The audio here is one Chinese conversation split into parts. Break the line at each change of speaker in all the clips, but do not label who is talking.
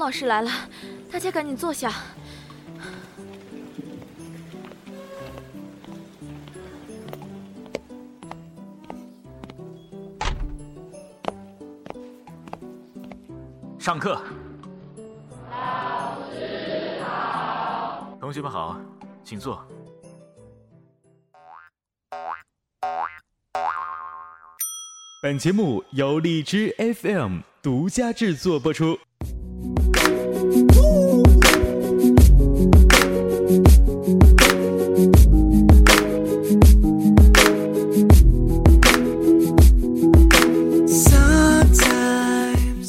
老师来了，大家赶紧坐下。
上课。老师好。同学们好，请坐。本节目由荔枝 FM 独家制作播出。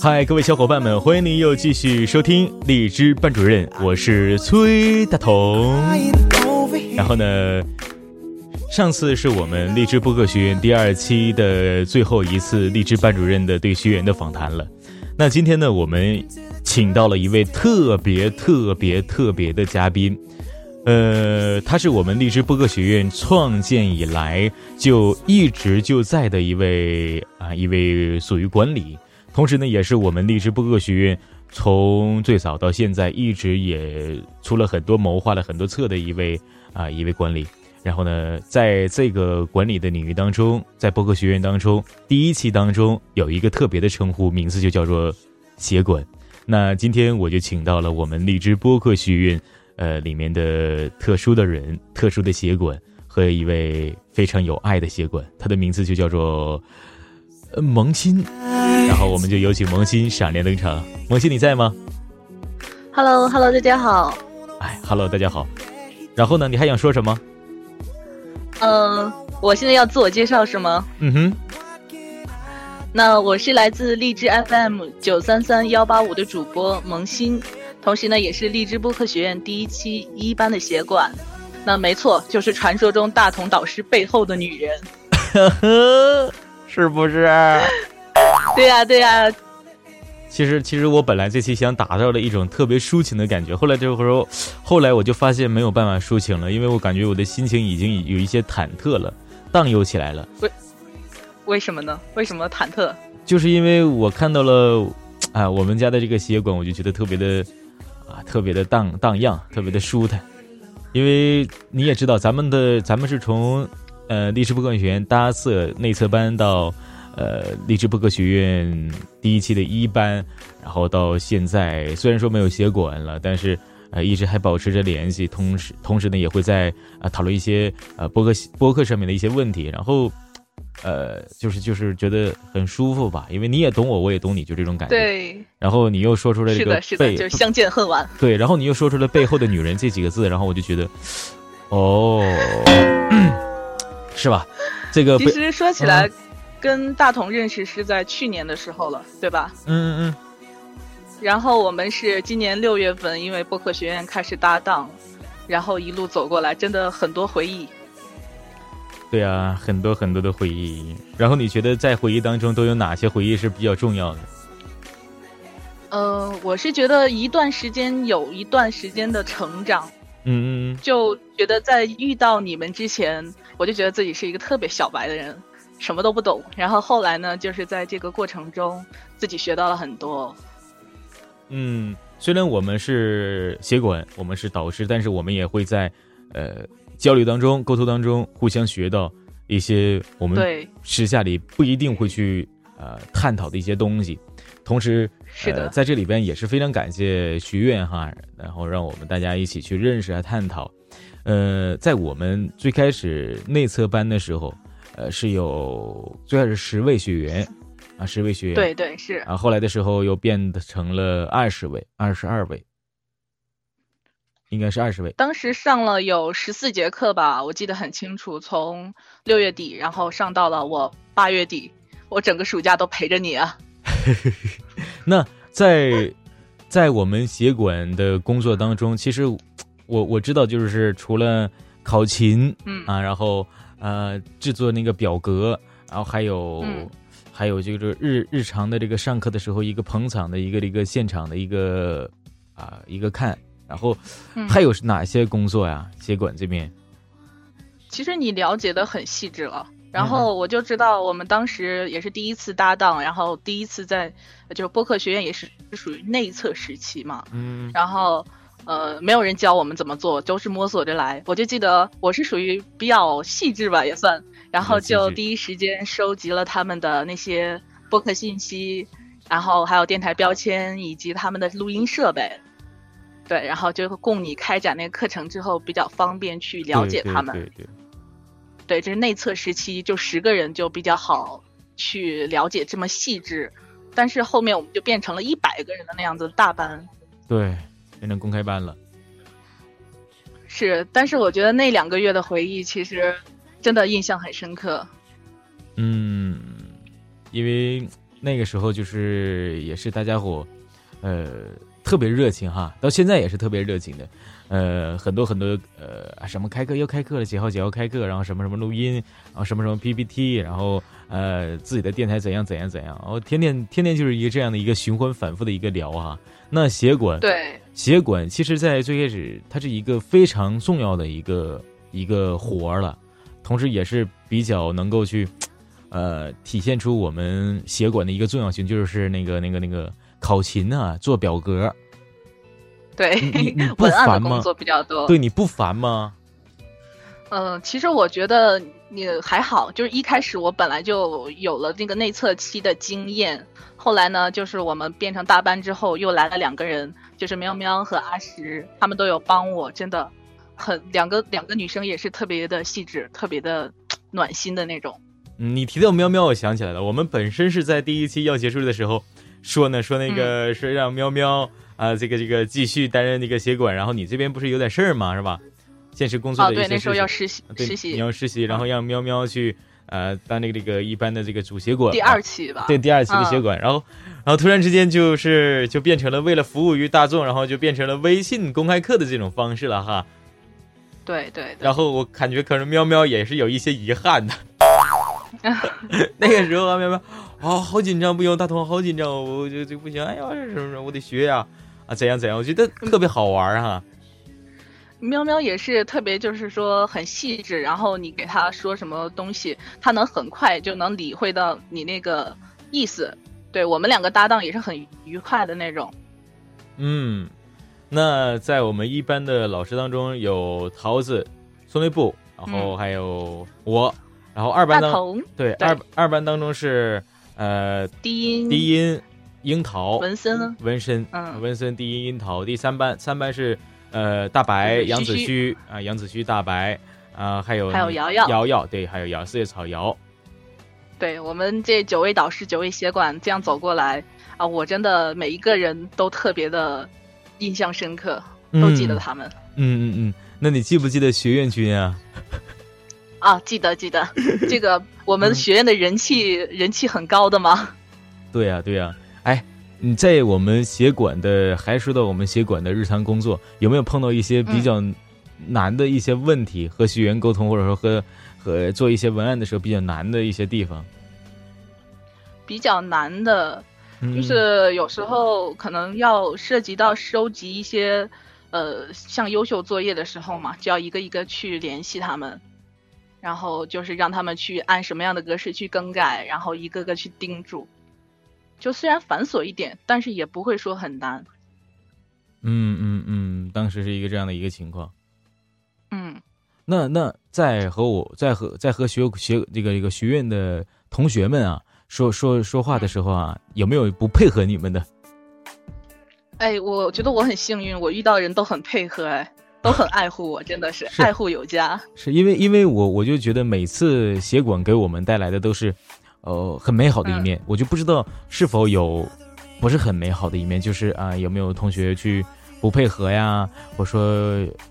嗨，各位小伙伴们，欢迎您又继续收听荔枝班主任，我是崔大同。然后呢？上次是我们荔枝播客学院第二期的最后一次荔枝班主任的对学员的访谈了。那今天呢，我们请到了一位特别特别特别的嘉宾，呃，他是我们荔枝播客学院创建以来就一直就在的一位啊，一位属于管理，同时呢，也是我们荔枝播客学院从最早到现在一直也出了很多谋划了很多策的一位啊，一位管理。然后呢，在这个管理的领域当中，在播客学院当中，第一期当中有一个特别的称呼，名字就叫做“协管”。那今天我就请到了我们荔枝播客学院，呃，里面的特殊的人、特殊的协管和一位非常有爱的协管，他的名字就叫做萌新。然后我们就有请萌新闪亮登场。萌新，你在吗
？Hello，Hello，大家好。
哎，Hello，大家好。然后呢，你还想说什么？
嗯，我现在要自我介绍是吗？
嗯哼。
那我是来自荔枝 FM 九三三幺八五的主播萌新，同时呢也是荔枝播客学院第一期一班的协管。那没错，就是传说中大同导师背后的女人。
是不是？
对呀，对呀。
其实，其实我本来这期想打造的一种特别抒情的感觉，后来这会儿，后来我就发现没有办法抒情了，因为我感觉我的心情已经有一些忐忑了，荡悠起来了。
为为什么呢？为什么忐忑？
就是因为我看到了，啊，我们家的这个血管，我就觉得特别的，啊，特别的荡荡漾，特别的舒坦。因为你也知道，咱们的咱们是从，呃，历史部科学院搭设内测班到。呃，励志播客学院第一期的一班，然后到现在虽然说没有协管了，但是呃一直还保持着联系，同时同时呢也会在啊讨论一些呃播客播客上面的一些问题，然后呃就是就是觉得很舒服吧，因为你也懂我，我也懂你，就这种感
觉。对。
然后你又说出了这个背，
就是相见恨晚。
对，然后你又说出了背后的女人这几个字，然后我就觉得，哦，是吧？这个
其实说起来。跟大同认识是在去年的时候了，对吧？
嗯嗯嗯。
然后我们是今年六月份，因为播客学院开始搭档，然后一路走过来，真的很多回忆。
对啊，很多很多的回忆。然后你觉得在回忆当中都有哪些回忆是比较重要的？
呃，我是觉得一段时间有一段时间的成长。
嗯嗯。
就觉得在遇到你们之前，我就觉得自己是一个特别小白的人。什么都不懂，然后后来呢，就是在这个过程中，自己学到了很多。
嗯，虽然我们是协管，我们是导师，但是我们也会在呃交流当中、沟通当中互相学到一些我们时下里不一定会去呃探讨的一些东西。同时，
是的，
在这里边也是非常感谢学院哈，然后让我们大家一起去认识啊探讨。呃，在我们最开始内测班的时候。呃，是有最开始十位学员，啊，十位学员，
对对是。
啊，后来的时候又变成了二十位，二十二位，应该是二十位。
当时上了有十四节课吧，我记得很清楚，从六月底，然后上到了我八月底，我整个暑假都陪着你啊。
那在在我们协管的工作当中，其实我我知道，就是除了考勤，
嗯
啊，然后。呃，制作那个表格，然后还有，还有就是日日常的这个上课的时候，一个捧场的一个一个现场的一个啊一个看，然后还有哪些工作呀？协管这边，
其实你了解的很细致了。然后我就知道我们当时也是第一次搭档，然后第一次在就是播客学院也是属于内测时期嘛，
嗯，
然后呃没有人教我们怎么做，都是摸索着来。我就记得我是属于比较细致吧，也算，然后就第一时间收集了他们的那些播客信息，然后还有电台标签以及他们的录音设备，对，然后就供你开展那个课程之后比较方便去了解他们。
对对。
对，这是内测时期，就十个人就比较好去了解这么细致，但是后面我们就变成了一百个人的那样子大班，
对，变成公开班了。
是，但是我觉得那两个月的回忆其实真的印象很深刻。
嗯，因为那个时候就是也是大家伙，呃，特别热情哈，到现在也是特别热情的。呃，很多很多呃，什么开课要开课了，几号几号开课，然后什么什么录音，然后什么什么 PPT，然后呃，自己的电台怎样怎样怎样，然后天天天天就是一个这样的一个循环反复的一个聊哈。那协管
对
协管，其实在最开始它是一个非常重要的一个一个活儿了，同时也是比较能够去呃体现出我们协管的一个重要性，就是那个那个那个考勤啊，做表格。
对，文案的工作比较多。
对，你不烦吗？
嗯，其实我觉得你还好，就是一开始我本来就有了那个内测期的经验，后来呢，就是我们变成大班之后，又来了两个人，就是喵喵和阿石，他们都有帮我，真的很两个两个女生也是特别的细致，特别的 暖心的那种。
嗯，你提到喵喵，我想起来了，我们本身是在第一期要结束的时候说呢，说那个说让喵喵。啊，这个这个继续担任那个协管，然后你这边不是有点事儿吗？是吧？现实工作的一些
事对，那时候要实习，实习
你要实习，然后让喵喵去呃当那个这个一般的这个主协管。
第二期吧。
对，第二期的协管，然后然后突然之间就是就变成了为了服务于大众，然后就变成了微信公开课的这种方式了哈。
对对。
然后我感觉可能喵喵也是有一些遗憾的。那个时候啊，喵喵啊，好紧张，不行，大同好紧张，我就就不行，哎呀，什么什么，我得学呀。啊，怎样怎样？我觉得特别好玩哈。
喵喵也是特别，就是说很细致，然后你给他说什么东西，他能很快就能理会到你那个意思。对我们两个搭档也是很愉快的那种。
嗯，那在我们一班的老师当中有桃子、孙内布，然后还有我，然后二班当对二二班当中是呃
低音
低音。樱桃，
文森，
文森，嗯，文森第一樱桃，第三班，三班是，呃，大白，杨子虚啊，杨子虚，大白，啊，还有
还有瑶瑶，
瑶瑶，对，还有瑶，四叶草瑶，
对我们这九位导师，九位协管这样走过来啊，我真的每一个人都特别的印象深刻，都记得他们，
嗯嗯嗯，那你记不记得学院君啊？
啊，记得记得，这个我们学院的人气人气很高的吗？
对呀对呀。哎，你在我们协管的，还说到我们协管的日常工作，有没有碰到一些比较难的一些问题？和学员沟通，或者说和和做一些文案的时候比较难的一些地方？
比较难的，就是有时候可能要涉及到收集一些呃像优秀作业的时候嘛，就要一个一个去联系他们，然后就是让他们去按什么样的格式去更改，然后一个个去叮嘱。就虽然繁琐一点，但是也不会说很难。
嗯嗯嗯，当时是一个这样的一个情况。
嗯，
那那在和我在和在和学学这个这个学院的同学们啊说说说话的时候啊，有没有不配合你们的？
哎，我觉得我很幸运，我遇到人都很配合，哎，都很爱护我，真的是爱护有加。
是因为因为我我就觉得每次协管给我们带来的都是。呃，很美好的一面，我就不知道是否有不是很美好的一面，就是啊，有没有同学去不配合呀？或者说，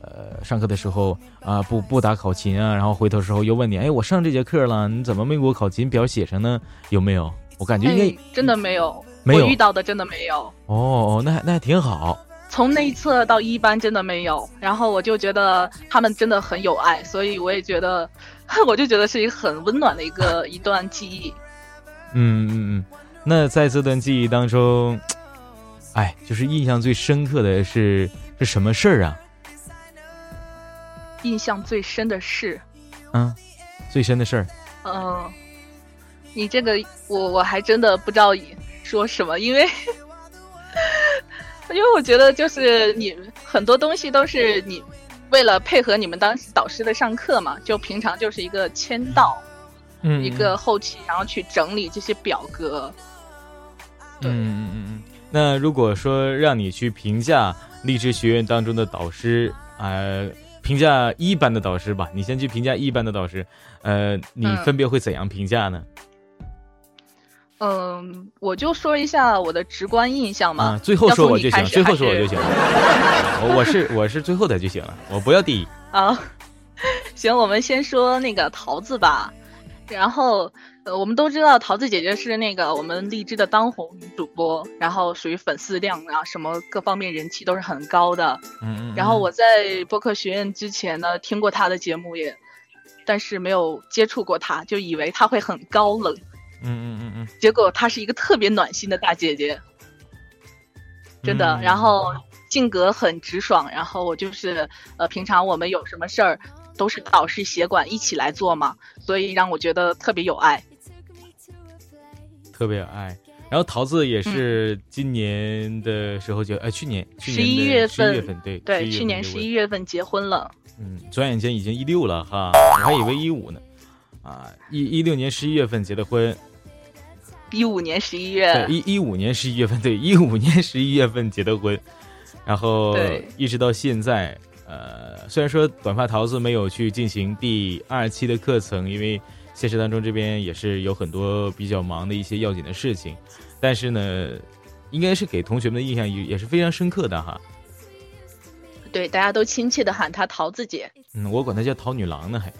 呃，上课的时候啊，不不打考勤啊，然后回头时候又问你，哎，我上这节课了，你怎么没给我考勤表写上呢？有没有？我感觉应该
真的没有，
没有
遇到的真的没有。
哦，那那还挺好。
从内测到一班真的没有，然后我就觉得他们真的很有爱，所以我也觉得。我就觉得是一个很温暖的一个一段记忆。
嗯嗯嗯，那在这段记忆当中，哎，就是印象最深刻的是是什么事儿啊？
印象最深的事，
嗯，最深的事儿，
嗯，你这个我我还真的不知道说什么，因为因为我觉得就是你很多东西都是你为了配合你们当时导师的上课嘛，就平常就是一个签到，
嗯，
一个后期，然后去整理这些表格。
嗯嗯嗯嗯。那如果说让你去评价励志学院当中的导师，呃，评价一班的导师吧，你先去评价一班的导师，呃，你分别会怎样评价呢？
嗯，我就说一下我的直观印象嘛。
最后说我就行，最后说我就行。我是我是最后的就行了，我不要第一。
啊，行，我们先说那个桃子吧，然后。呃，我们都知道桃子姐姐是那个我们荔枝的当红女主播，然后属于粉丝量啊，什么各方面人气都是很高的。
嗯
然后我在播客学院之前呢，听过她的节目也，但是没有接触过她，就以为她会很高冷。
嗯嗯嗯嗯。
结果她是一个特别暖心的大姐姐，真的。然后性格很直爽，然后我就是呃，平常我们有什么事儿，都是导师协管一起来做嘛，所以让我觉得特别有爱。
特别有爱，然后桃子也是今年的时候就，哎，去年
十一月份，
十一月份对
对，去年十一月份结婚了。
嗯，转眼间已经一六了哈，我还以为一五呢，啊，一一六年十一月份结的婚，
一五年十一月，
一一五年十一月份对，一五年十一月份结的婚，然后一直到现在，呃，虽然说短发桃子没有去进行第二期的课程，因为。现实当中这边也是有很多比较忙的一些要紧的事情，但是呢，应该是给同学们的印象也也是非常深刻的哈。
对，大家都亲切的喊她桃子姐。
嗯，我管她叫桃女郎呢，还。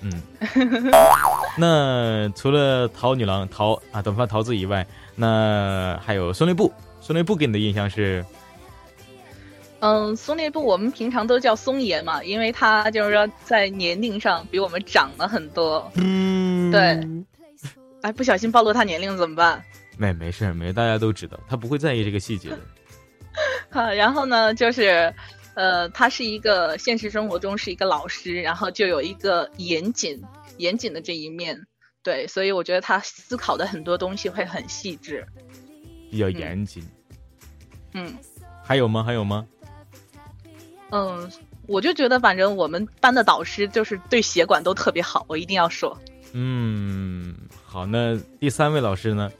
嗯。那除了桃女郎桃啊短发桃子以外，那还有松内部，松内部给你的印象是？
嗯，松烈部我们平常都叫松爷嘛，因为他就是说在年龄上比我们长了很多。
嗯，
对。哎，不小心暴露他年龄怎么办？
没没事没，大家都知道，他不会在意这个细节的。
好，然后呢，就是，呃，他是一个现实生活中是一个老师，然后就有一个严谨严谨的这一面，对，所以我觉得他思考的很多东西会很细致，
比较严谨。
嗯。
还有吗？还有吗？
嗯，我就觉得，反正我们班的导师就是对协管都特别好，我一定要说。
嗯，好，那第三位老师呢？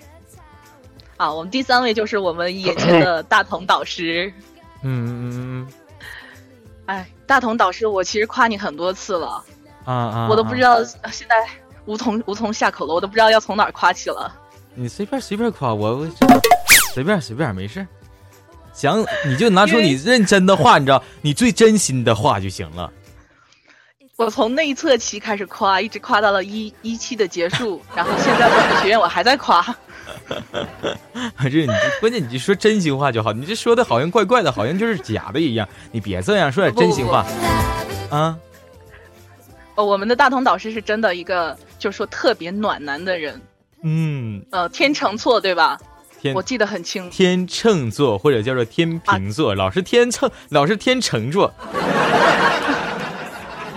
啊，我们第三位就是我们眼前的大同导师。
嗯嗯嗯。
哎，大同导师，我其实夸你很多次了。
啊啊！
我都不知道现在无从无从下口了，我都不知道要从哪儿夸起了。
你随便随便夸我，随便随便没事。想你就拿出你认真的话，你知道，你最真心的话就行了。
我从内测期开始夸，一直夸到了一一期的结束，然后现在我们学院我还在夸。
这你关键你就说真心话就好，你这说的好像怪怪的，好像就是假的一样。你别这样说点真心话啊！
哦，我们的大同导师是真的一个，就是说特别暖男的人。
嗯。
呃，天秤座对吧？天我记得很清，
天秤座或者叫做天平座，老是天秤，老是天秤座。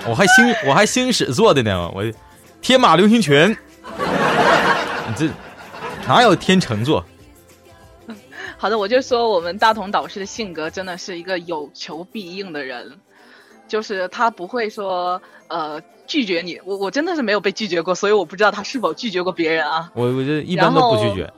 我还星我还星矢座的呢，我天马流星拳。你这哪有天秤座？
好的，我就说我们大同导师的性格真的是一个有求必应的人，就是他不会说呃拒绝你。我我真的是没有被拒绝过，所以我不知道他是否拒绝过别人啊。
我我觉得一般都不拒绝。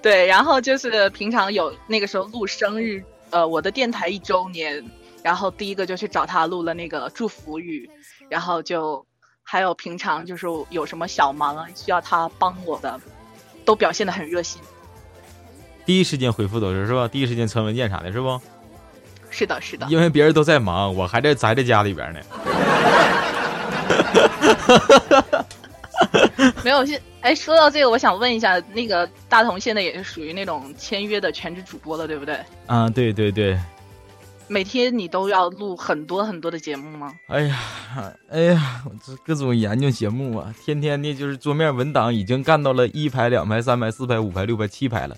对，然后就是平常有那个时候录生日，呃，我的电台一周年，然后第一个就去找他录了那个祝福语，然后就还有平常就是有什么小忙啊需要他帮我的，都表现的很热心。
第一时间回复都是是吧？第一时间传文件啥的是不？
是的，是的。
因为别人都在忙，我还在宅在家里边呢。
没有，现哎，说到这个，我想问一下，那个大同现在也是属于那种签约的全职主播了，对不对？
啊，对对对。
每天你都要录很多很多的节目吗？
哎呀，哎呀，这各种研究节目啊，天天的就是桌面文档已经干到了一排、两排、三排、四排、五排、六排、七排了。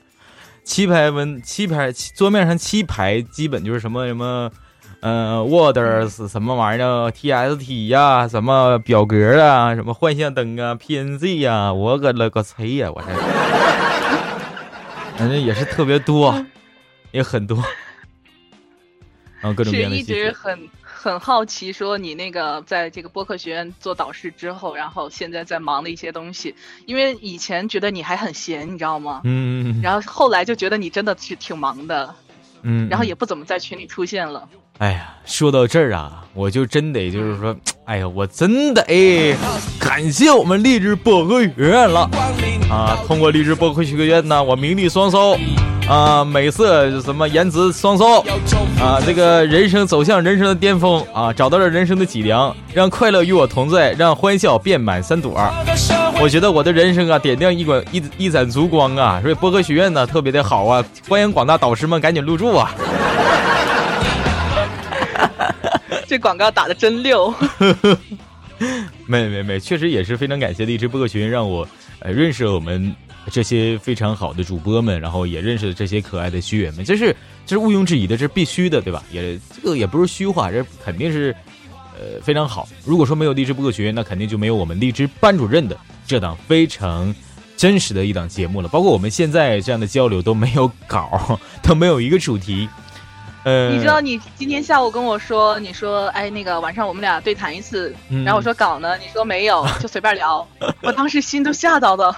七排文七排桌面上七排，基本就是什么什么。嗯，Word 是什么玩意儿？TST 呀，什么表格啊，什么幻象灯啊，PNG 呀，我个了个吹呀，我这，反正也是特别多，也很多，然后各种各样的
是一直很很好奇，说你那个在这个播客学院做导师之后，然后现在在忙的一些东西，因为以前觉得你还很闲，你知道吗？
嗯，
然后后来就觉得你真的是挺忙的，
嗯，
然后也不怎么在群里出现了。
哎呀，说到这儿啊，我就真得就是说，哎呀，我真得，感谢我们励志播客学院了啊！通过励志播客学院呢，我名利双收啊，美色什么颜值双收啊，这个人生走向人生的巅峰啊，找到了人生的脊梁，让快乐与我同在，让欢笑遍满三朵。我觉得我的人生啊，点亮一管一一盏烛光啊，所以播客学院呢特别的好啊，欢迎广大导师们赶紧入驻啊！
这广告打的真溜，
没没没，确实也是非常感谢荔枝播客学院，让我呃认识了我们这些非常好的主播们，然后也认识了这些可爱的学员们，这是这是毋庸置疑的，这是必须的，对吧？也这个也不是虚话，这肯定是呃非常好。如果说没有荔枝播客学院，那肯定就没有我们荔枝班主任的这档非常真实的一档节目了。包括我们现在这样的交流都没有稿，都没有一个主题。呃，
你知道你今天下午跟我说，你说哎那个晚上我们俩对谈一次，
嗯
然后我说稿呢，你说没有，就随便聊，我当时心都吓到的。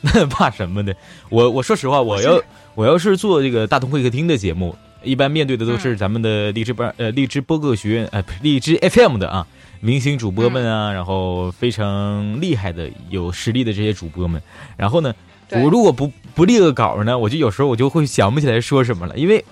那 怕什么的？我我说实话，我要我要是做这个大同会客厅的节目，一般面对的都是咱们的荔枝班呃荔枝播客学院呃荔枝 FM 的啊明星主播们啊，然后非常厉害的有实力的这些主播们。然后呢，我如果不不列个稿呢，我就有时候我就会想不起来说什么了，因为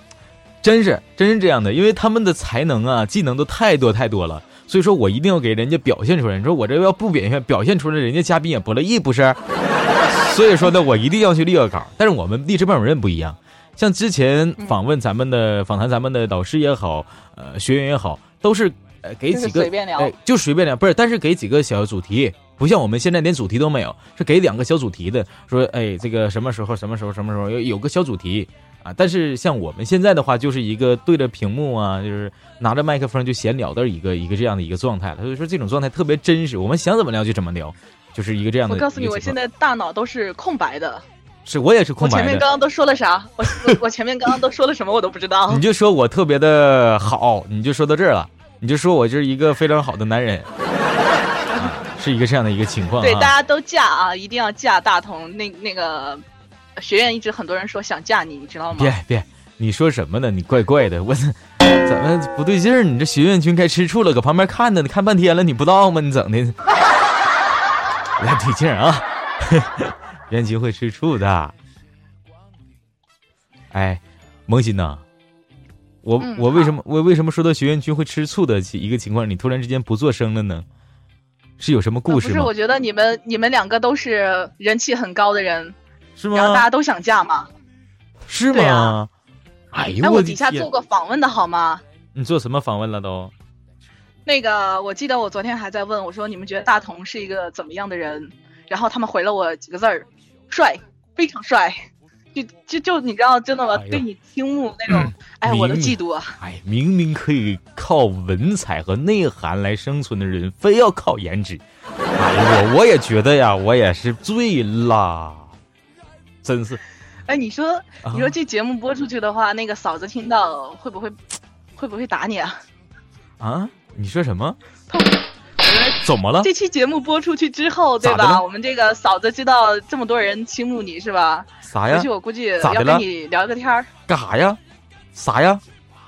真是真是这样的，因为他们的才能啊技能都太多太多了。所以说我一定要给人家表现出来。你说我这要不表现表现出来，人家嘉宾也不乐意，不是？所以说呢，我一定要去立个稿。但是我们励志班主任不一样，像之前访问咱们的、访谈咱们的导师也好，呃，学员也好，都是呃给几个
随便聊
哎，就随便聊，不是，但是给几个小主题，不像我们现在连主题都没有，是给两个小主题的，说哎，这个什么时候、什么时候、什么时候有有个小主题啊。但是像我们现在的话，就是一个对着屏幕啊，就是拿着麦克风就闲聊的一个一个这样的一个状态了。所以说这种状态特别真实，我们想怎么聊就怎么聊，就是一个这样的
我告诉你，我现在大脑都是空白的。
是我也是空白的我前。
面刚刚都说了啥？我我我前面刚刚都说了什么？我都不知道
你。就说我特别的好，你就说到这儿了，你就说我就是一个非常好的男人，啊、是一个这样的一个情况、啊。
对，大家都嫁啊，一定要嫁大同。那那个学院一直很多人说想嫁你，你知道吗？
别别，你说什么呢？你怪怪的，我 怎么不对劲儿？你这学院君该吃醋了，搁旁边看呢，你看半天了，你不知道吗？你整的，来对劲儿啊！院君会吃醋的。哎，萌新呐，我、
嗯
我为什么我为什么说到学院君会吃醋的一个情况，你突然之间不做声了呢？是有什么故事
不是？我觉得你们你们两个都是人气很高的人，
是
然后大？家都想嫁嘛。
是吗？哎呦
哎，
我
底下做过访问的好吗？
你做什么访问了都？
那个我记得我昨天还在问我说你们觉得大同是一个怎么样的人？然后他们回了我几个字儿：帅，非常帅。就就就你知道真的吗？
哎
对你倾慕那种，哎，我都嫉妒啊！
哎，明明可以靠文采和内涵来生存的人，非要靠颜值。哎，我我也觉得呀，我也是醉啦，真是。
哎，你说
啊
你说这节目播出去的话，那个嫂子听到会不会会不会打你啊？
啊？你说什么？怎么了？
这期节目播出去之后，对吧？我们这个嫂子知道这么多人倾慕你是吧？
啥呀
回去？我估计
咋的了
要跟你聊个天儿。
干啥呀？啥呀？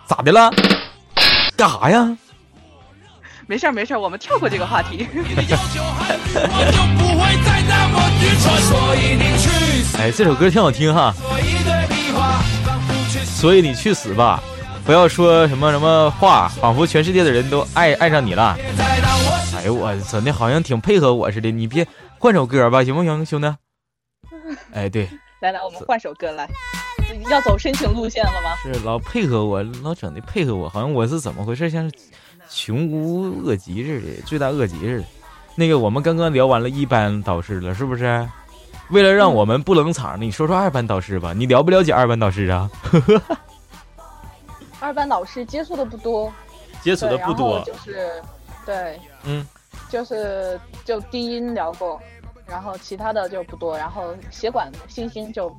咋的了？干啥呀？
没事儿没事儿，我们跳过这个话题。
哎，这首歌挺好听哈。所以你去死吧！不要说什么什么话，仿佛全世界的人都爱爱上你了。哎呦我真的好像挺配合我似的，你别换首歌吧，行不行，兄弟？哎，对，
来来，我们换首歌来。要走深情路线了吗？
是老配合我，老整的配合我，好像我是怎么回事？像是穷无恶极似的，罪大恶极似的。那个，我们刚刚聊完了一班导师了，是不是？为了让我们不冷场，你说说二班导师吧，你了不了解二班导师啊？
二班导师接触的不多，
接触的不多。
就是，对，
嗯，
就是就低音聊过，然后其他的就不多，然后协管星星就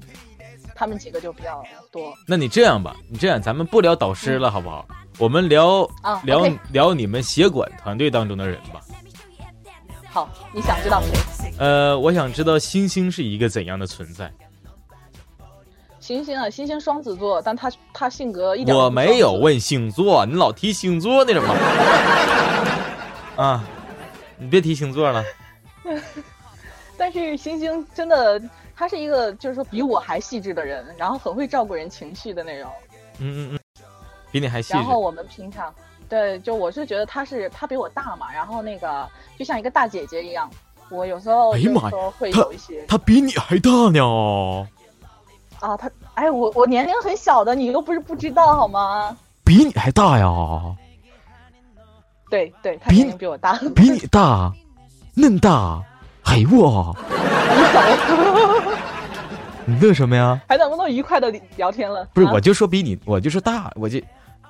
他们几个就比较多。
那你这样吧，你这样咱们不聊导师了，好不好？我们聊聊聊你们协管团队当中的人吧。
好，你想知道谁？
呃，我想知道星星是一个怎样的存在。
星星啊，星星双子座，但他他性格一点。
我没有问星座，你老提星座那什么？啊，你别提星座了。
但是星星真的，他是一个就是说比我还细致的人，然后很会照顾人情绪的那种。
嗯嗯嗯。比你还细。
然后我们平常，对，就我是觉得他是他比我大嘛，然后那个就像一个大姐姐一样。我有时候
哎呀妈呀，
会有一些。
他比你还大呢。
啊，他哎，我我年龄很小的，你又不是不知道好吗？
比你还大呀。
对对，他年龄比我大。
比你 大，嫩大，哎我。你乐什么呀？
还能不能愉快的聊天了？
不是，我就说比你，我就说大，我就。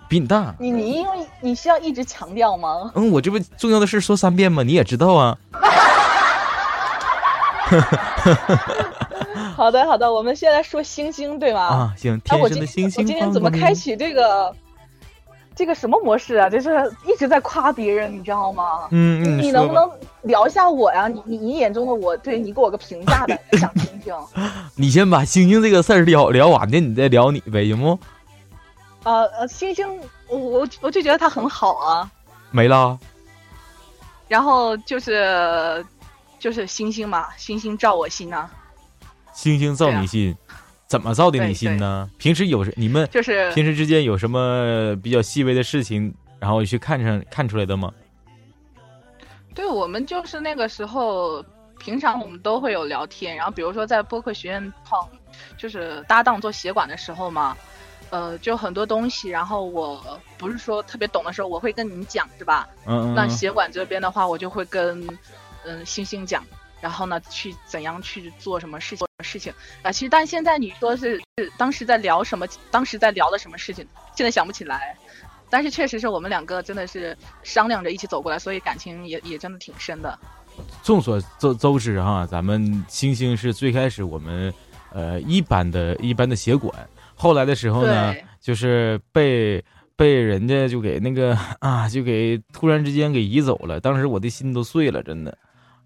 比你大，
你你因为你需要一直强调吗？
嗯，我这不重要的事说三遍吗？你也知道啊。
好的好的，我们现在说星星对吗？
啊行，天上的星星。
我今天怎么开启这个这个什么模式啊？就是一直在夸别人，你知道吗？
嗯嗯。
你能不能聊一下我呀？你你你眼中的我，对你给我个评价呗，想听听。
你先把星星这个事儿聊聊完的，你再聊你呗，行不？
呃呃，星星，我我我就觉得他很好啊。
没了。
然后就是就是星星嘛，星星照我心呐。
星星照你心，怎么照的你心呢？平时有你们
就是
平时之间有什么比较细微的事情，然后去看上看出来的吗？
对我们就是那个时候，平常我们都会有聊天，然后比如说在播客学院碰，就是搭档做协管的时候嘛。呃，就很多东西，然后我不是说特别懂的时候，我会跟你讲，是吧？
嗯嗯。
那协管这边的话，我就会跟嗯星星讲，然后呢，去怎样去做什么事情事情啊？其实，但现在你说是是当时在聊什么？当时在聊的什么事情？现在想不起来。但是确实是我们两个真的是商量着一起走过来，所以感情也也真的挺深的。
众所周周知哈，咱们星星是最开始我们呃一班的一班的协管。后来的时候呢，就是被被人家就给那个 啊，就给突然之间给移走了。当时我的心都碎了，真的。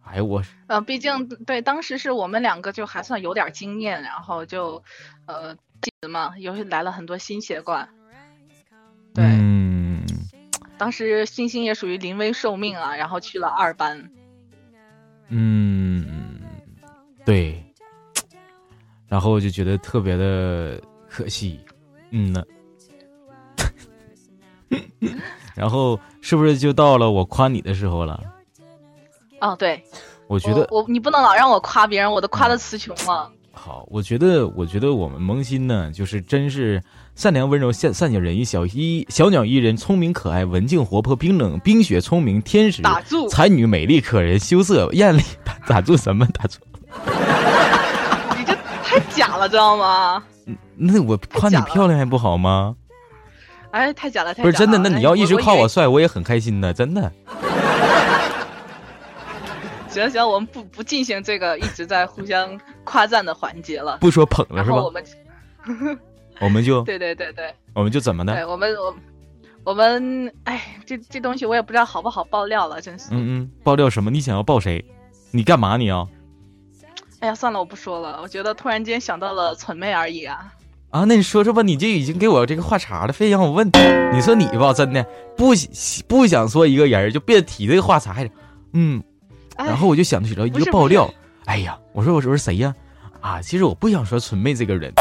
哎呀，我
呃，毕竟对，当时是我们两个就还算有点经验，然后就呃，嘛，又来了很多新血管。对，当时星星也属于临危受命啊，然后去了二班。
嗯，对。然后我就觉得特别的。可惜，嗯呢。然后是不是就到了我夸你的时候了？
哦，对，
我觉得
我你不能老让我夸别人，我都夸的词穷了。
好，我觉得我觉得我们萌新呢，就是真是善良温柔、善善解人意、小一小鸟依人、聪明可爱、文静活泼、冰冷冰雪聪明、天使
打住，
才女美丽可人、羞涩艳丽，打打住什么打住？
你这太假了，知道吗？
那我夸你漂亮还不好吗？
哎，太假了，太
不是真的。那你要一直夸我帅，我也很开心的，真的。
行行，我们不不进行这个一直在互相夸赞的环节了。
不说捧了是吧？
我们
我们就
对对对对，
我们就怎么的？
对我们我我们哎，这这东西我也不知道好不好爆料了，真是。
嗯嗯，爆料什么？你想要爆谁？你干嘛你要？
哎呀，算了，我不说了。我觉得突然间想到了蠢妹而已啊。
啊，那你说说吧，你就已经给我这个话茬了，非让我问。你说你吧，真的不不想说一个人，就别提这个话茬了。嗯，然后我就想起了一个爆料。哎呀，我说我说谁呀？啊，其实我不想说纯妹这个人。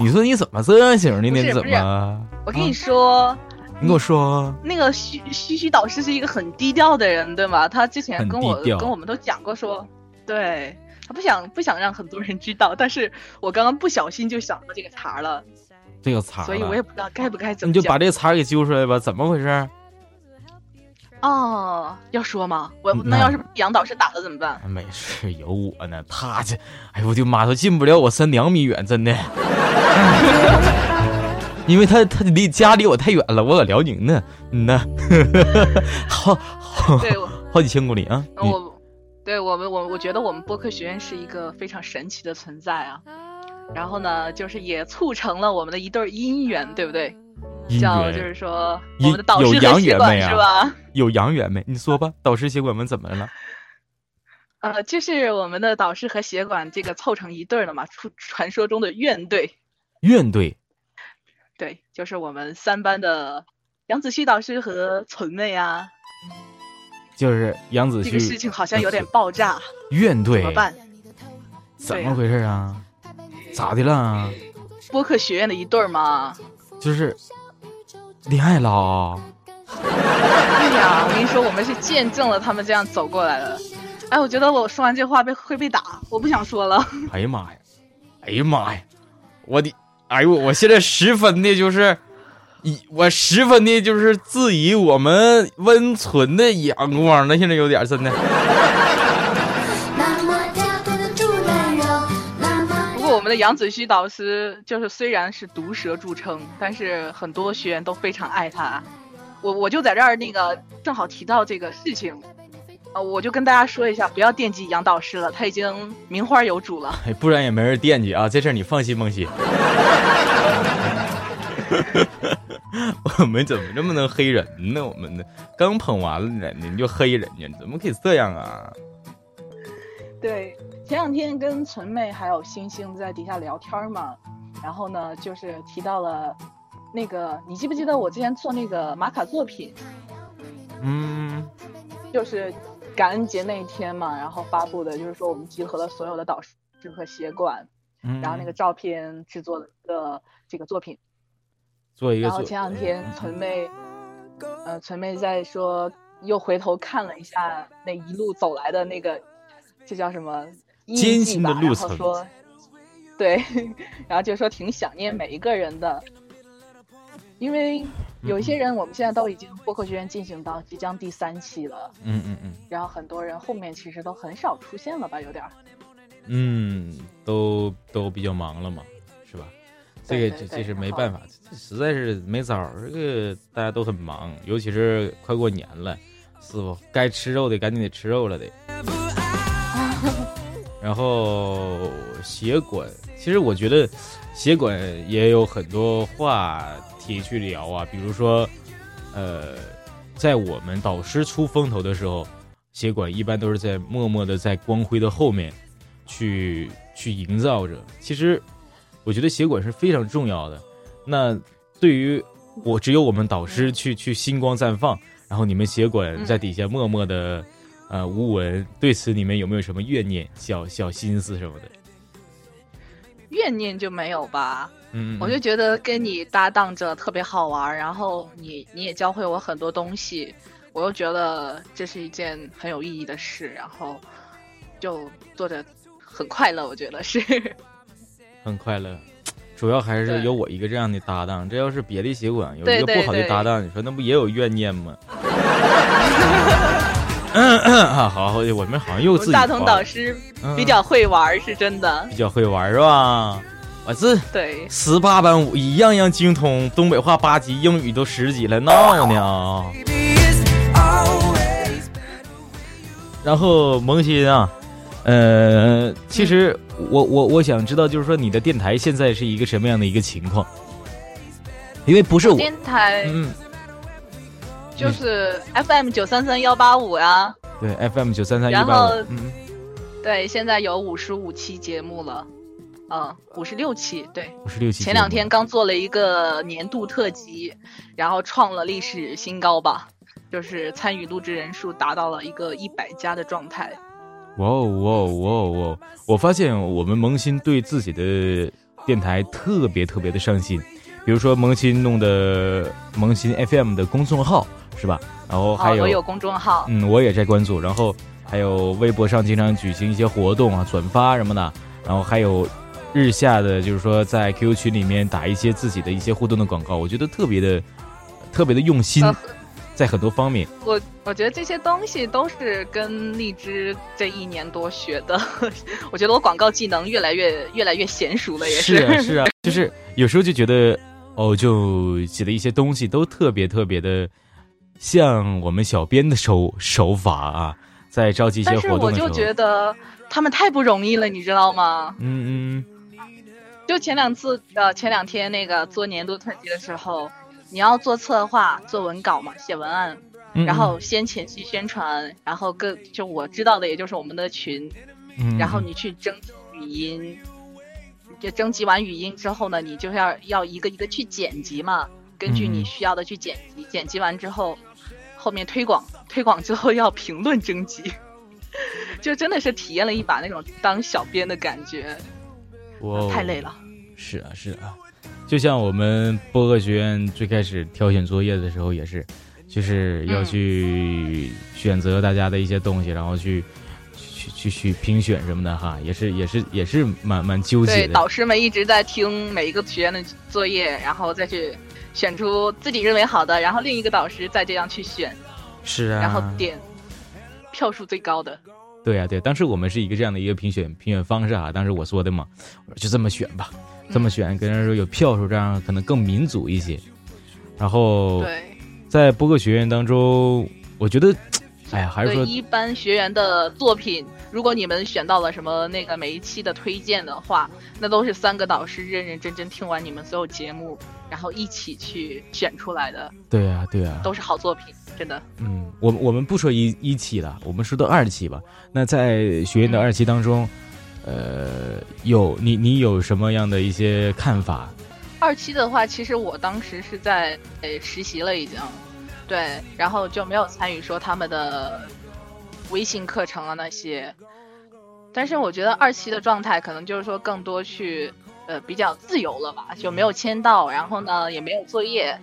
你说你怎么这样型的呢？怎么？
我跟你说，
你跟我说，
那个虚虚虚导师是一个很低调的人，对吗？他之前跟我跟我们都讲过，说对。他不想不想让很多人知道，但是我刚刚不小心就想到这个茬了，
这个茬，
所以我也不知道该不该怎么。
你就把这个茬给揪出来吧，怎么回事？
哦，要说吗？我那要是杨导师打了怎么办？
没事，有我呢。他这，哎呦我的妈，都进不了我身两米远，真的。因为他他离家离我太远了，我搁辽宁呢，嗯呐，好好
对，
好几千公里啊。
我，对我们我我觉得我们播客学院是一个非常神奇的存在啊。然后呢，就是也促成了我们的一对姻缘，对不对？叫就是说我们的导师和协管是吧？
有阳缘没？你说吧，导师协管们怎么了？
呃，就是我们的导师和协管这个凑成一对了嘛，传传说中的怨队。
怨队。
对，就是我们三班的杨子旭导师和存妹啊。
就是杨子旭。
这个事情好像有点爆炸。
怨对。
怎么办？
怎么回事啊？咋的了？
播客学院的一对儿吗？
就是恋爱了。
对呀，我跟你说，我们是见证了他们这样走过来的。哎，我觉得我说完这话被会被打，我不想说了。
哎呀妈呀！哎呀妈呀！我的，哎呦，我现在十分的就是，以我十分的就是质疑我们温存的阳光了，现在有点真的。
不过我们的杨子旭导师就是虽然是毒舌著称，但是很多学员都非常爱他。我我就在这儿那个正好提到这个事情，呃，我就跟大家说一下，不要惦记杨导师了，他已经名花有主了。
不然也没人惦记啊，这事儿你放心，梦溪。我们怎么这么能黑人呢？我们呢刚捧完了呢，你就黑人家，怎么可以这样啊？
对。前两天跟陈妹还有星星在底下聊天嘛，然后呢，就是提到了那个，你记不记得我之前做那个玛卡作品？
嗯，
就是感恩节那一天嘛，然后发布的，就是说我们集合了所有的导师和协管，然后那个照片制作的一个这个作品，
做一个。
然后前两天纯妹，呃，纯妹在说，又回头看了一下那一路走来的那个，这叫什么？
艰辛的路程，
说，对，然后就说挺想念每一个人的，因为有一些人我们现在都已经播客学院进行到即将第三期了，
嗯嗯嗯，
然后很多人后面其实都很少出现了吧，有点儿，
嗯，都都比较忙了嘛？这个这这是没办法，这实在是没招儿，这个大家都很忙，尤其是快过年了，师傅该吃肉的赶紧得吃肉了得。然后协管，其实我觉得协管也有很多话题去聊啊，比如说，呃，在我们导师出风头的时候，协管一般都是在默默的在光辉的后面去去营造着。其实我觉得协管是非常重要的。那对于我，只有我们导师去去星光绽放，然后你们协管在底下默默的。呃，无闻，对此你们有没有什么怨念、小小心思什么的？
怨念就没有吧。
嗯，
我就觉得跟你搭档着特别好玩，然后你你也教会我很多东西，我又觉得这是一件很有意义的事，然后就做着很快乐。我觉得是
很快乐，主要还是有我一个这样的搭档。这要是别的协管有一个不好的搭档，你说那不也有怨念吗？嗯嗯啊，好，我们好像又自己。
大同导师比较会玩，是真的。
比较会玩是吧？我这
对
十八般武艺样样精通，东北话八级，英语都十级了，闹呢。然后萌新啊，呃，其实我我我想知道，就是说你的电台现在是一个什么样的一个情况？因为不是我
电台，嗯。就是 FM 九三三幺八五呀，
对 FM 九三三幺八五，嗯，
对，现在有五十五期节目了，嗯，五十六期，对，
五十六期。
前两天刚做了一个年度特辑，然后创了历史新高吧，就是参与录制人数达到了一个一百加的状态。
哇哦哇哦哇哦哇！我发现我们萌新对自己的电台特别特别的上心，比如说萌新弄的萌新 FM 的公众号。是吧？然后还有
我有公众号，
嗯，我也在关注。然后还有微博上经常举行一些活动啊，转发什么的。然后还有日下的，就是说在 QQ 群里面打一些自己的一些互动的广告，我觉得特别的特别的用心，在很多方面。
我我觉得这些东西都是跟荔枝这一年多学的。我觉得我广告技能越来越越来越娴熟了，也
是是啊，就是有时候就觉得。哦，就写的一些东西都特别特别的像我们小编的手手法啊，在召集一些活动。
我就觉得他们太不容易了，你知道
吗？嗯嗯。
就前两次呃，前两天那个做年度特辑的时候，你要做策划、做文稿嘛，写文案，然后先前期宣传，然后各就我知道的也就是我们的群，然后你去征集语音。就征集完语音之后呢，你就要要一个一个去剪辑嘛，根据你需要的去剪辑，剪辑完之后，后面推广，推广之后要评论征集，就真的是体验了一把那种当小编的感觉，
哇，
太累了。
是啊是啊，就像我们播客学院最开始挑选作业的时候也是，就是要去选择大家的一些东西，然后去。去去去评选什么的哈，也是也是也是蛮蛮纠结的。
对，导师们一直在听每一个学员的作业，然后再去选出自己认为好的，然后另一个导师再这样去选。
是啊。
然后点票数最高的。
对呀对，当时我们是一个这样的一个评选评选方式啊，当时我说的嘛，我说就这么选吧，这么选，跟人说有票数，这样可能更民主一些。然后
对，
在播客学院当中，我觉得。哎呀，还是说
一般学员的作品，如果你们选到了什么那个每一期的推荐的话，那都是三个导师认认真真听完你们所有节目，然后一起去选出来的。
对呀，对呀，
都是好作品，真的。
嗯，我我们不说一一期了，我们说到二期吧。那在学院的二期当中，呃，有你你有什么样的一些看法？
二期的话，其实我当时是在呃实习了，已经。对，然后就没有参与说他们的微信课程啊那些，但是我觉得二期的状态可能就是说更多去呃比较自由了吧，就没有签到，然后呢也没有作业，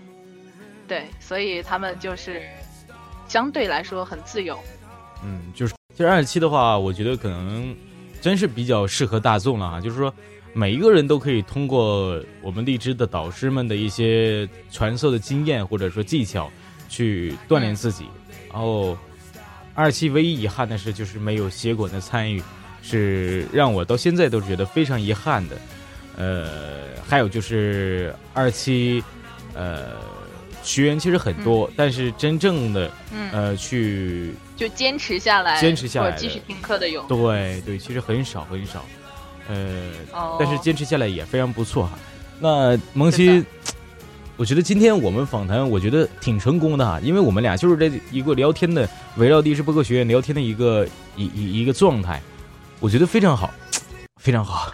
对，所以他们就是相对来说很自由。
嗯，就是其实二期的话，我觉得可能真是比较适合大众了哈，就是说每一个人都可以通过我们荔枝的导师们的一些传授的经验或者说技巧。去锻炼自己，然后二期唯一遗憾的是就是没有协管的参与，是让我到现在都觉得非常遗憾的。呃，还有就是二期，呃，学员其实很多，但是真正的呃去
就坚持下来，
坚持下来
继续听课的有，
对对，其实很少很少，呃，但是坚持下来也非常不错哈。那萌新。我觉得今天我们访谈，我觉得挺成功的哈，因为我们俩就是这一个聊天的，围绕历史播客学院聊天的一个一一一个状态，我觉得非常好，非常好。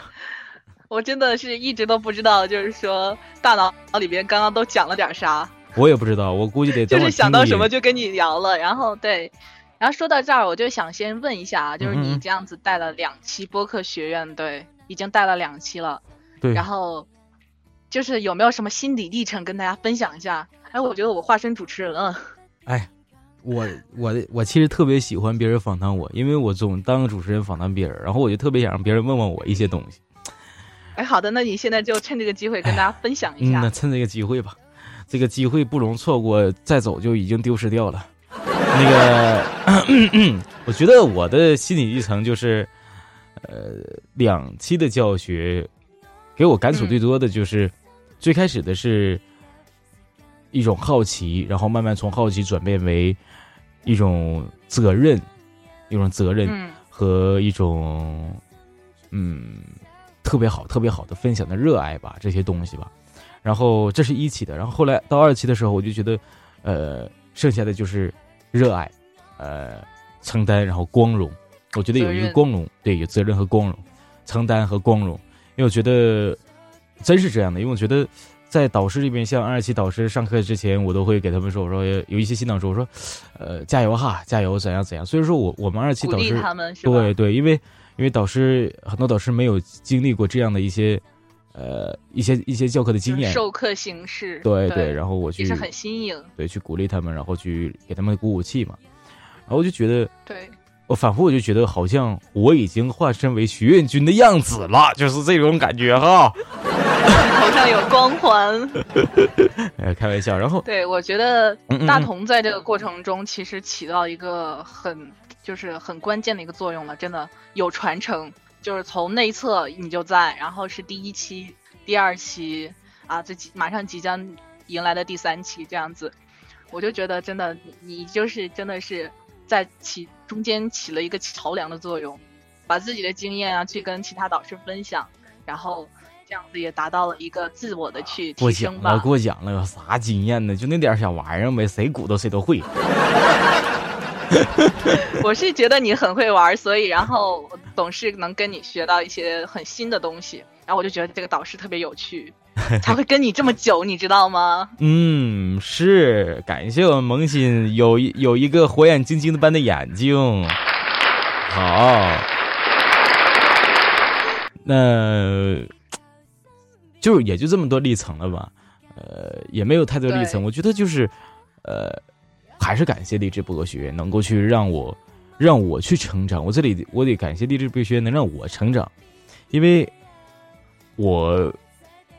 我真的是一直都不知道，就是说大脑里边刚刚都讲了点啥。
我也不知道，我估计得
就是想到什么就跟你聊了，然后对，然后说到这儿，我就想先问一下啊，就是你这样子带了两期播客学院，对，已经带了两期了，
对，
然后。就是有没有什么心理历程跟大家分享一下？哎，我觉得我化身主持人了。
哎，我我我其实特别喜欢别人访谈我，因为我总当主持人访谈别人，然后我就特别想让别人问问我一些东西。
哎，好的，那你现在就趁这个机会跟大家分享一下。
那趁这个机会吧，这个机会不容错过，再走就已经丢失掉了。那个，我觉得我的心理历程就是，呃，两期的教学给我感触最多的就是。最开始的是一种好奇，然后慢慢从好奇转变为一种责任，一种责任和一种嗯特别好、特别好的分享的热爱吧，这些东西吧。然后这是一期的，然后后来到二期的时候，我就觉得呃，剩下的就是热爱，呃，承担，然后光荣。我觉得有一个光荣，对，有责任和光荣，承担和光荣，因为我觉得。真是这样的，因为我觉得，在导师这边，像二期导师上课之前，我都会给他们说，我说有一些新导师，我说，呃，加油哈，加油，怎样怎样。所以说我我们二期导师，对对，因为因为导师很多导师没有经历过这样的一些，呃，一些一些教课的经验，
授课形式，
对对，然后我去
是很新颖，
对，去鼓励他们，然后去给他们鼓舞气嘛，然后我就觉得，
对。
我反复我就觉得好像我已经化身为徐愿军的样子了，就是这种感觉哈。
头上有光环。
哎，开玩笑。然后，
对我觉得大同在这个过程中其实起到一个很就是很关键的一个作用了，真的有传承。就是从内测你就在，然后是第一期、第二期啊，这马上即将迎来的第三期这样子，我就觉得真的你你就是真的是在起中间起了一个桥梁的作用，把自己的经验啊去跟其他导师分享，然后。这样子也达到了一个自我的去提升吧。
过奖了，有啥经验呢？就那点小玩意儿呗，谁鼓捣谁都会。
我是觉得你很会玩，所以然后总是能跟你学到一些很新的东西，然后我就觉得这个导师特别有趣，才会跟你这么久，你知道吗？
嗯，是感谢我们萌新有有一个火眼金睛的般的眼睛。好，那。就也就这么多历程了吧，呃，也没有太多历程。我觉得就是，呃，还是感谢励志播客学院能够去让我，让我去成长。我这里我得感谢励志播客学院能让我成长，因为，我，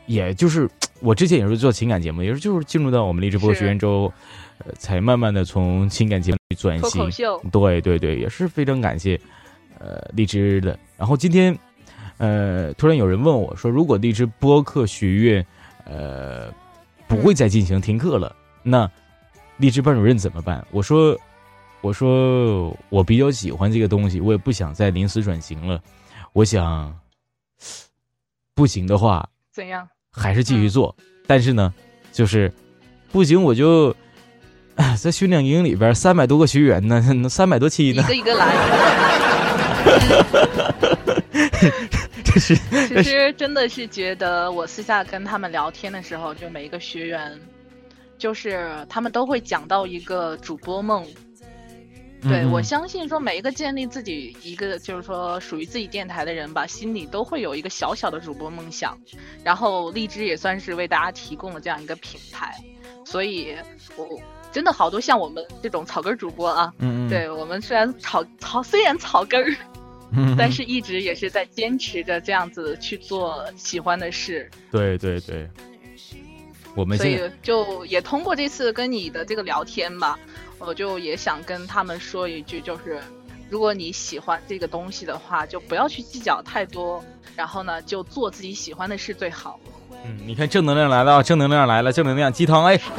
也就是 我之前也是做情感节目，也是就是进入到我们励志播客学院之后，呃，才慢慢的从情感节目转型。对对对，也是非常感谢，呃，荔枝的。然后今天。呃，突然有人问我说：“如果荔枝播客学院，呃，不会再进行听课了，那荔枝班主任怎么办？”我说：“我说我比较喜欢这个东西，我也不想再临时转型了。我想，不行的话，
怎样？
还是继续做。但是呢，就是不行，我就在训练营里边三百多个学员呢，三百多期
呢，一个一个来。”
是，
其实真的是觉得，我私下跟他们聊天的时候，就每一个学员，就是他们都会讲到一个主播梦。对我相信说，每一个建立自己一个就是说属于自己电台的人吧，心里都会有一个小小的主播梦想。然后荔枝也算是为大家提供了这样一个平台，所以我真的好多像我们这种草根主播啊，嗯，对我们虽然草草虽然草根儿。但是一直也是在坚持着这样子去做喜欢的事。
对对对，我们
所以就也通过这次跟你的这个聊天吧，我就也想跟他们说一句，就是如果你喜欢这个东西的话，就不要去计较太多，然后呢，就做自己喜欢的事最好。
嗯，你看正能量来了，正能量来了，正能量鸡汤哎。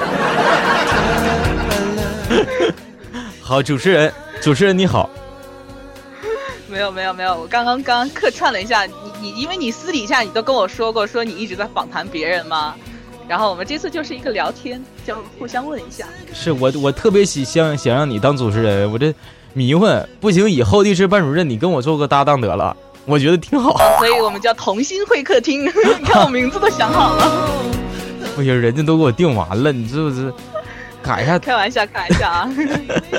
好，主持人，主持人你好。
没有没有没有，我刚刚刚客串了一下你你，因为你私底下你都跟我说过，说你一直在访谈别人嘛，然后我们这次就是一个聊天，就互相问一下。
是我我特别喜想想让你当主持人，我这迷混不行，以后律师班主任你跟我做个搭档得了，我觉得挺好。
所以我们叫同心会客厅，你看我名字都想好了。
不行，人家都给我定完了，你是不是？改一下，
开玩笑，开玩笑啊！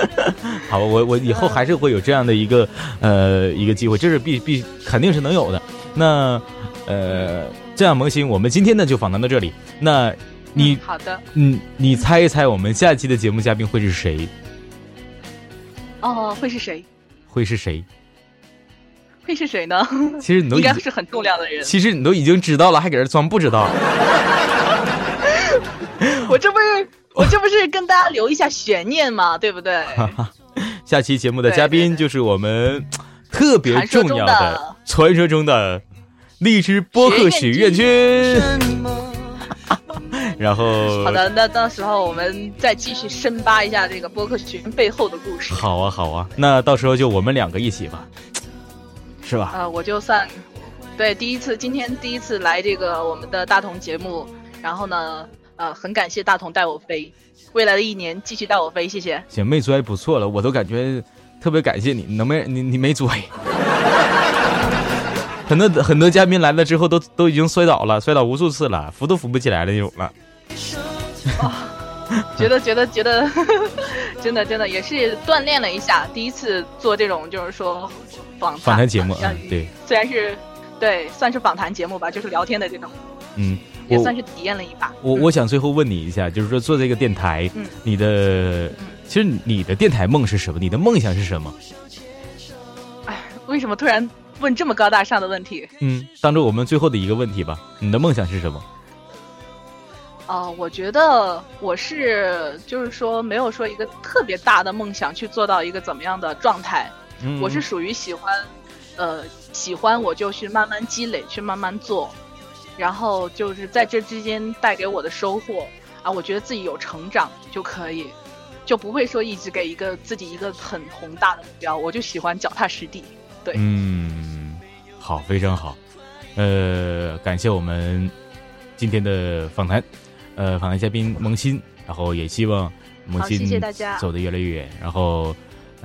好，我我以后还是会有这样的一个呃一个机会，这是必必肯定是能有的。那呃，这样萌新，我们今天呢就访谈到这里。那你
好的，
嗯，你猜一猜我们下期的节目嘉宾会是谁？
哦，会是谁？
会是谁？
会是谁呢？
其实你都
应该是很重要的人。
其实你都已经知道了，还搁这装不知道。
我这不是。我这不是跟大家留一下悬念嘛，对不对？
下期节目的嘉宾就是我们特别重要的传说中的荔枝播客许愿君。然后
好的，那到时候我们再继续深扒一下这个播客群背后的故事。
好啊，好啊，那到时候就我们两个一起吧，是吧？
呃，我就算对第一次，今天第一次来这个我们的大同节目，然后呢。呃，很感谢大同带我飞，未来的一年继续带我飞，谢谢。
行，没摔不错了，我都感觉特别感谢你，能没你你没摔。很多很多嘉宾来了之后都都已经摔倒了，摔倒无数次了，扶都扶不起来的那种了。
觉得觉得觉得，真的真的也是锻炼了一下，第一次做这种就是说访
访谈节目，对，
虽然是对算是访谈节目吧，就是聊天的这种，嗯。也算是体验了一把。
我我想最后问你一下，就是说做这个电台，你的其实你的电台梦是什么？你的梦想是什么？
哎，为什么突然问这么高大上的问题？
嗯，当做我们最后的一个问题吧。你的梦想是什么？
呃，我觉得我是就是说没有说一个特别大的梦想去做到一个怎么样的状态。我是属于喜欢，呃，喜欢我就去慢慢积累，去慢慢做。然后就是在这之间带给我的收获啊，我觉得自己有成长就可以，就不会说一直给一个自己一个很宏大的目标，我就喜欢脚踏实地。对，
嗯，好，非常好，呃，感谢我们今天的访谈，呃，访谈嘉宾萌新，然后也希望萌新
谢谢大家
走得越来越远，然后。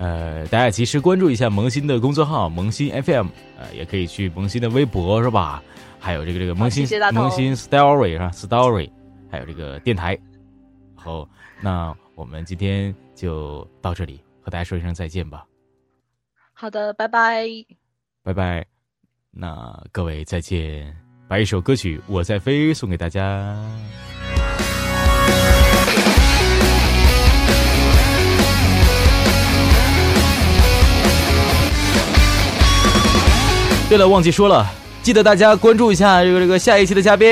呃，大家及时关注一下萌新的公众号“萌新 FM”，呃，也可以去萌新的微博是吧？还有这个这个萌新萌新 Story 是吧？Story，还有这个电台。然后，那我们今天就到这里，和大家说一声再见吧。
好的，拜拜，
拜拜。那各位再见，把一首歌曲《我在飞》送给大家。对了，忘记说了，记得大家关注一下这个这个下一期的嘉宾，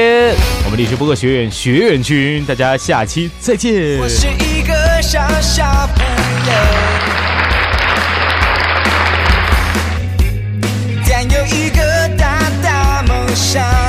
我们历史播客学院学员群，大家下期再见。我是一个小小朋友。想。